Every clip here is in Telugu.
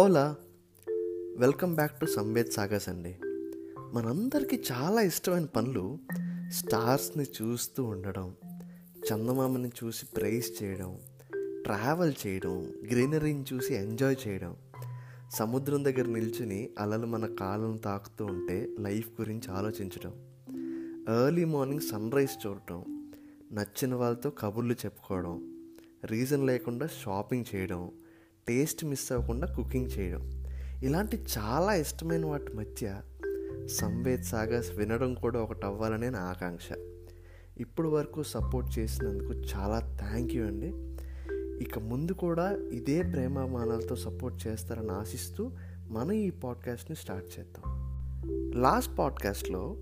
Hola welcome back to Samved Sagar's అండి. మనందరికీ చాలా ఇష్టమైన పనులు స్టార్స్ని చూస్తూ ఉండడం చందమామని చూసి ప్రైజ్ చేయడం ట్రావెల్ చేయడం గ్రీనరీని చూసి ఎంజాయ్ చేయడం సముద్రం దగ్గర నిల్చుని అలలు మన కాళ్ళను తాకుతూ ఉంటే లైఫ్ గురించి ఆలోచించడం ఎర్లీ మార్నింగ్ సన్ రైజ్ చూడటం నచ్చిన వాళ్ళతో కబుర్లు చెప్పుకోవడం రీజన్ లేకుండా షాపింగ్ చేయడం టేస్ట్ మిస్ అవ్వకుండా కుకింగ్ చేయడం. ఇలాంటి చాలా ఇష్టమైన వాటి మధ్య సంవేద్ సాగర్స్ వినడం కూడా ఒకటి అవ్వాలనే నా ఆకాంక్ష. ఇప్పుడు వరకు సపోర్ట్ చేసినందుకు చాలా థ్యాంక్ యూ అండి. ఇక ముందు కూడా ఇదే ప్రేమామానాలతో సపోర్ట్ చేస్తారని ఆశిస్తూ మనం ఈ పాడ్కాస్ట్ని స్టార్ట్ చేద్దాం. లాస్ట్ పాడ్కాస్ట్లో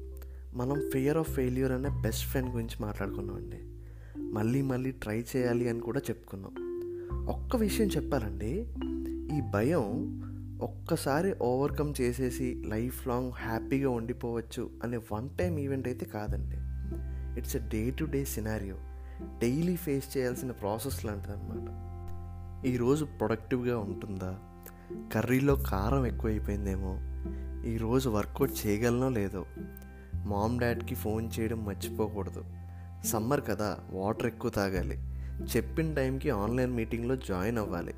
మనం ఫియర్ ఆఫ్ ఫెయిల్యూర్ అనే బెస్ట్ ఫ్రెండ్ గురించి మాట్లాడుకున్నాం అండి మళ్ళీ మళ్ళీ ట్రై చేయాలి అని కూడా చెప్పుకున్నాం. ఒక్క విషయం చెప్పాలండి. ఈ భయం ఒక్కసారి ఓవర్కమ్ చేసేసి లైఫ్ లాంగ్ హ్యాపీగా ఉండిపోవచ్చు అనే వన్ టైం ఈవెంట్ అయితే కాదండి. It's a day to day scenario. Daily face చేయాల్సిన ప్రాసెస్ లాంటిది అనమాట ఈరోజు ప్రొడక్టివ్గా ఉంటుందా? కర్రీలో కారం ఎక్కువైపోయిందేమో? ఈరోజు వర్కౌట్ చేయగలనో లేదో? మామ్ డాడ్కి ఫోన్ చేయడం మర్చిపోకూడదు. సమ్మర్ కదా వాటర్ ఎక్కువ తాగాలి. చెప్పిన టైంకి ఆన్లైన్ మీటింగ్లో జాయిన్ అవ్వాలి.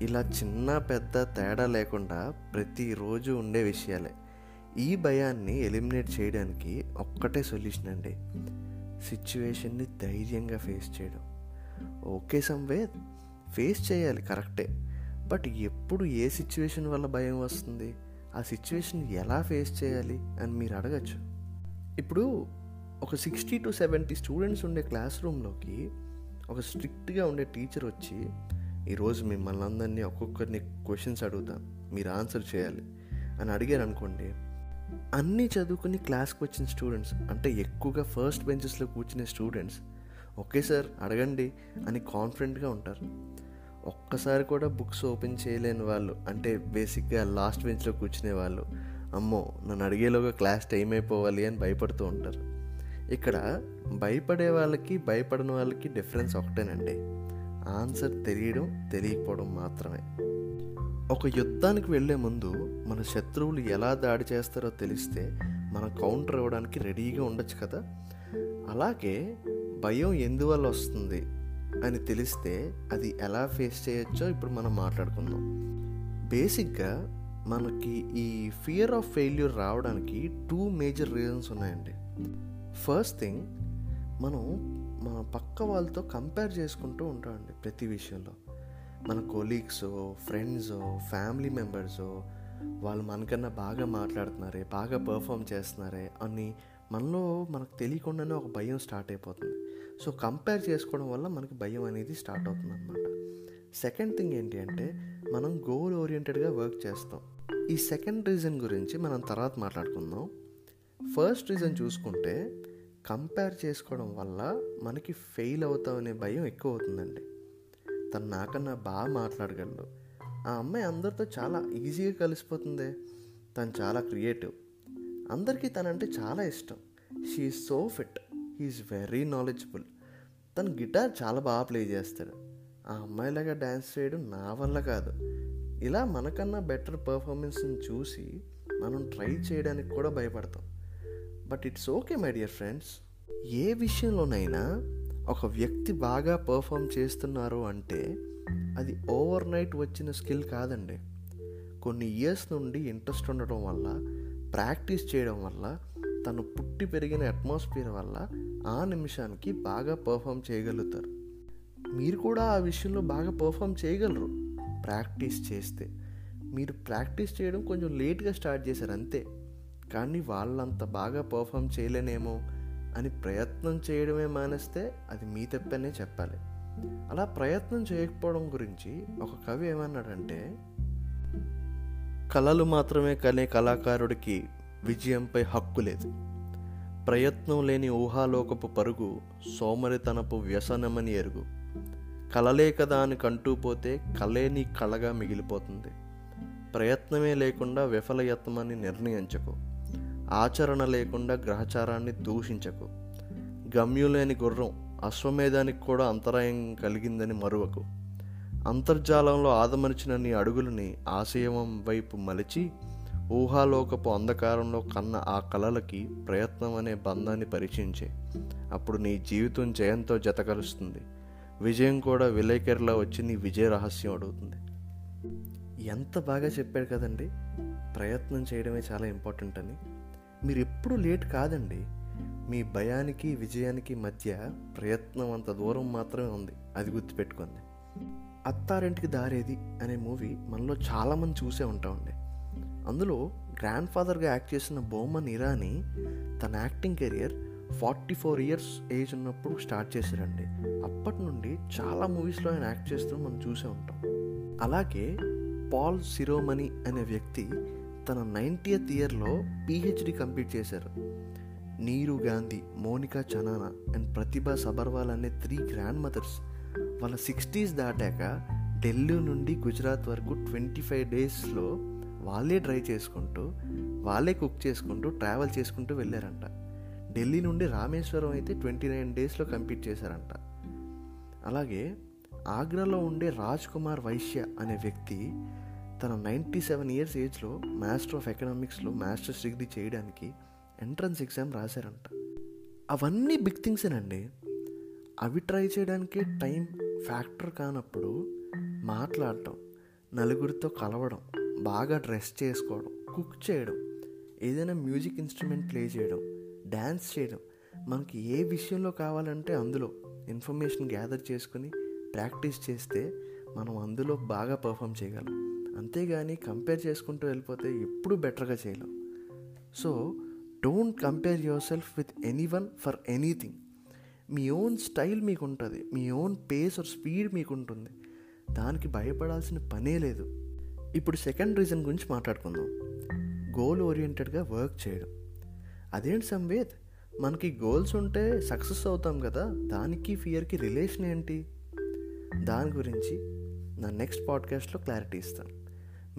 ఇలా చిన్న పెద్ద తేడా లేకుండా ప్రతిరోజు ఉండే విషయాలే. ఈ భయాన్ని ఎలిమినేట్ చేయడానికి ఒక్కటే సొల్యూషన్ అండి. సిచ్యువేషన్ని ధైర్యంగా ఫేస్ చేయడం. ఓకే సంవే ఫేస్ చేయాలి కరెక్టే. బట్ ఎప్పుడు ఏ సిచ్యువేషన్ వల్ల భయం వస్తుంది? ఆ సిచ్యువేషన్ ఎలా ఫేస్ చేయాలి అని మీరు అడగచ్చు. ఇప్పుడు ఒక సిక్స్టీ టు సెవెంటీ స్టూడెంట్స్ ఉండే క్లాస్ రూమ్లోకి ఒక స్ట్రిక్ట్గా ఉండే టీచర్ వచ్చి ఈరోజు మిమ్మల్ని అందరినీ ఒక్కొక్కరిని క్వశ్చన్స్ అడుగుతాం మీరు ఆన్సర్ చేయాలి అని అడిగారు అనుకోండి. అన్నీ చదువుకుని క్లాస్కి వచ్చిన స్టూడెంట్స్ అంటే ఎక్కువగా ఫస్ట్ బెంచెస్లో కూర్చునే స్టూడెంట్స్ ఓకే సార్ అడగండి అని కాన్ఫిడెంట్గా ఉంటారు. ఒక్కసారి కూడా బుక్స్ ఓపెన్ చేయలేని వాళ్ళు అంటే బేసిక్గా లాస్ట్ బెంచ్లో కూర్చునే వాళ్ళు అమ్మో నన్ను అడిగేలోగా క్లాస్ టైం అయిపోవాలి అని భయపడుతూ ఉంటారు. ఇక్కడ భయపడే వాళ్ళకి భయపడని వాళ్ళకి డిఫరెన్స్ ఒకటేనండి. ఆన్సర్ తెలియడం తెలియకపోవడం మాత్రమే. ఒక యుద్ధానికి వెళ్ళే ముందు మన శత్రువులు ఎలా దాడి చేస్తారో తెలిస్తే మన కౌంటర్ ఇవ్వడానికి రెడీగా ఉండొచ్చు కదా. అలాగే భయం ఎందువల్ల వస్తుంది అని తెలిస్తే అది ఎలా ఫేస్ చేయొచ్చో ఇప్పుడు మనం మాట్లాడుకుందాం. బేసిక్గా మనకి ఈ ఫియర్ ఆఫ్ ఫెయిల్యూర్ రావడానికి టూ మేజర్ రీజన్స్ ఉన్నాయండి. ఫస్ట్ థింగ్ మనం మన పక్క వాళ్ళతో కంపేర్ చేసుకుంటూ ఉంటామండి ప్రతి విషయంలో. మన కొలీగ్స్ ఫ్రెండ్స్ ఫ్యామిలీ మెంబర్స్ వాళ్ళు మనకన్నా బాగా మాట్లాడుతున్నారే బాగా పర్ఫామ్ చేస్తున్నారే అని మనలో మనకు తెలియకుండానే ఒక భయం స్టార్ట్ అయిపోతుంది. సో కంపేర్ చేసుకోవడం వల్ల మనకి భయం అనేది స్టార్ట్ అవుతుంది అనమాట సెకండ్ థింగ్ ఏంటి అంటే మనం గోల్ ఓరియంటెడ్గా వర్క్ చేస్తాం. ఈ సెకండ్ రీజన్ గురించి మనం తర్వాత మాట్లాడుకుందాం. ఫస్ట్ రీజన్ చూసుకుంటే కంపేర్ చేసుకోవడం వల్ల మనకి ఫెయిల్ అవుతామనే భయం ఎక్కువ అవుతుందండి తను నాకన్నా బాగా మాట్లాడగలడు. ఆ అమ్మాయి అందరితో చాలా ఈజీగా కలిసిపోతుంది. తను చాలా క్రియేటివ్. అందరికీ తనంటే చాలా ఇష్టం. She so fit he is very knowledgeable తను గిటార్ చాలా బాగా ప్లే చేస్తాడు. ఆ అమ్మాయిలాగా డ్యాన్స్ చేయడం నా వల్ల కాదు. ఇలా మనకన్నా బెటర్ పర్ఫార్మెన్స్ని చూసి మనం ట్రై చేయడానికి కూడా భయపడతాం. But it's okay my dear friends. ఏ విషయంలోనైనా ఒక వ్యక్తి బాగా పర్ఫామ్ చేస్తున్నారు అంటే అది ఓవర్ నైట్ వచ్చిన స్కిల్ కాదండి. కొన్ని ఇయర్స్ నుండి ఇంట్రెస్ట్ ఉండడం వల్ల ప్రాక్టీస్ చేయడం వల్ల తను పుట్టి పెరిగిన అట్మాస్ఫియర్ వల్ల ఆ నిమిషానికి బాగా పర్ఫామ్ చేయగలుగుతారు. మీరు కూడా ఆ విషయంలో బాగా పర్ఫామ్ చేయగలరు ప్రాక్టీస్ చేస్తే. మీరు ప్రాక్టీస్ చేయడం కొంచెం లేట్గా స్టార్ట్ చేశారు అంతే. కానీ వాళ్ళంత బాగా పర్ఫామ్ చేయలేనేమో అని ప్రయత్నం చేయడమే మానేస్తే అది మీ తప్పనే చెప్పాలి. అలా ప్రయత్నం చేయకపోవడం గురించి ఒక కవి ఏమన్నాడంటే కళలు మాత్రమే కనే కళాకారుడికి విజయంపై హక్కు లేదు. ప్రయత్నం లేని ఊహాలోకపు పరుగు సోమరితనపు వ్యసనమని ఎరుగు. కలలే కదా అని కంటూ పోతే కలే నీ కళగా మిగిలిపోతుంది. ప్రయత్నమే లేకుండా విఫలయత్నమని నిర్ణయించకు. ఆచరణ లేకుండా గ్రహచారాన్ని దూషించకు. గమ్యం లేని గుర్రం అశ్వమేధానికి కూడా అంతరాయం కలిగిందని మరువకు. అంతర్జాలంలో ఆదమరిచిన నీ అడుగులని ఆశయం వైపు మలిచి ఊహాలోకపు అంధకారంలో కన్న ఆ కళలకి ప్రయత్నం అనే బంధాన్ని పరిచయించే. అప్పుడు నీ జీవితం జయంతో జతకలుస్తుంది విజయం కూడా విలేకరిలా వచ్చి నీ విజయ రహస్యం అడుగుతుంది. ఎంత బాగా చెప్పాడు కదండి? ప్రయత్నం చేయడమే చాలా ఇంపార్టెంట్ అని. మీరు ఎప్పుడు లేట్ కాదండి. మీ భయానికి విజయానికి మధ్య ప్రయత్నం అంత దూరం మాత్రమే ఉంది. అది గుర్తుపెట్టుకోండి. అత్తారింటికి దారేది అనే మూవీ మనలో చాలామంది చూసే ఉంటామండి. అందులో గ్రాండ్ ఫాదర్గా యాక్ట్ చేసిన బొమ్మన్ ఇరానీ తన acting career forty four years age ఉన్నప్పుడు స్టార్ట్ చేశారండి. అప్పటి నుండి చాలా మూవీస్లో ఆయన యాక్ట్ చేస్తూ మనం చూసే ఉంటాం. అలాగే పాల్ సిరోమణి అనే వ్యక్తి తన నైంటీయత్ ఇయర్లో పిహెచ్డి కంప్లీట్ చేశారు. నీరు గాంధీ మోనికా చనానా అండ్ ప్రతిభా సబర్వాల్ అనే త్రీ గ్రాండ్ మదర్స్ వాళ్ళ సిక్స్టీస్ దాటాక ఢిల్లీ నుండి గుజరాత్ వరకు ట్వంటీ ఫైవ్ డేస్లో వాళ్ళే డ్రై చేసుకుంటూ వాళ్ళే కుక్ చేసుకుంటూ ట్రావెల్ చేసుకుంటూ వెళ్ళారంట. ఢిల్లీ నుండి రామేశ్వరం అయితే ట్వంటీ నైన్ డేస్లో కంప్లీట్ చేశారంట. అలాగే ఆగ్రాలో ఉండే రాజ్ కుమార్ వైశ్య అనే వ్యక్తి తన నైంటీ సెవెన్ ఇయర్స్ ఏజ్లో మాస్టర్ ఆఫ్ ఎకనామిక్స్లో మాస్టర్స్ డిగ్రీ చేయడానికి ఎంట్రన్స్ ఎగ్జామ్ రాశారంట. అవన్నీ బిగ్ థింగ్సేనండి అవి ట్రై చేయడానికి టైం ఫ్యాక్టర్ కానప్పుడు మాట్లాడటం నలుగురితో కలవడం బాగా డ్రెస్ చేసుకోవడం కుక్ చేయడం ఏదైనా మ్యూజిక్ ఇన్స్ట్రుమెంట్ ప్లే చేయడం డ్యాన్స్ చేయడం మనకి ఏ విషయంలో కావాలంటే అందులో ఇన్ఫర్మేషన్ గ్యాదర్ చేసుకుని ప్రాక్టీస్ చేస్తే మనం అందులో బాగా పర్ఫామ్ చేయగలం. అంతేగాని కంపేర్ చేసుకుంటూ వెళ్ళిపోతే ఎప్పుడు బెటర్గా చేయలేం. So don't compare yourself with anyone for anything. Me own style మీకు ఉంటుంది మీ ఓన్ పేస్ ఆర్ స్పీడ్ మీకు ఉంటుంది దానికి భయపడాల్సిన పనే లేదు. ఇప్పుడు సెకండ్ రీజన్ గురించి మాట్లాడుకుందాం. గోల్ ఓరియంటెడ్గా వర్క్ చేయడం. అదేంటి సంవేద్? మనకి గోల్స్ ఉంటే సక్సెస్ అవుతాం కదా దానికి ఫియర్కి రిలేషన్ ఏంటి? దాని గురించి నా నెక్స్ట్ పాడ్కాస్ట్లో క్లారిటీ ఇస్తాను.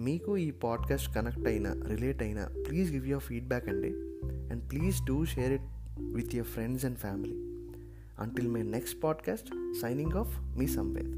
మీకు ఈ పాడ్కాస్ట్ కనెక్ట్ అయినా రిలేట్ అయినా ప్లీజ్ గివ్ యువర్ ఫీడ్బ్యాక్ అండి. And please do share it with your friends and family until my next podcast signing off me Samved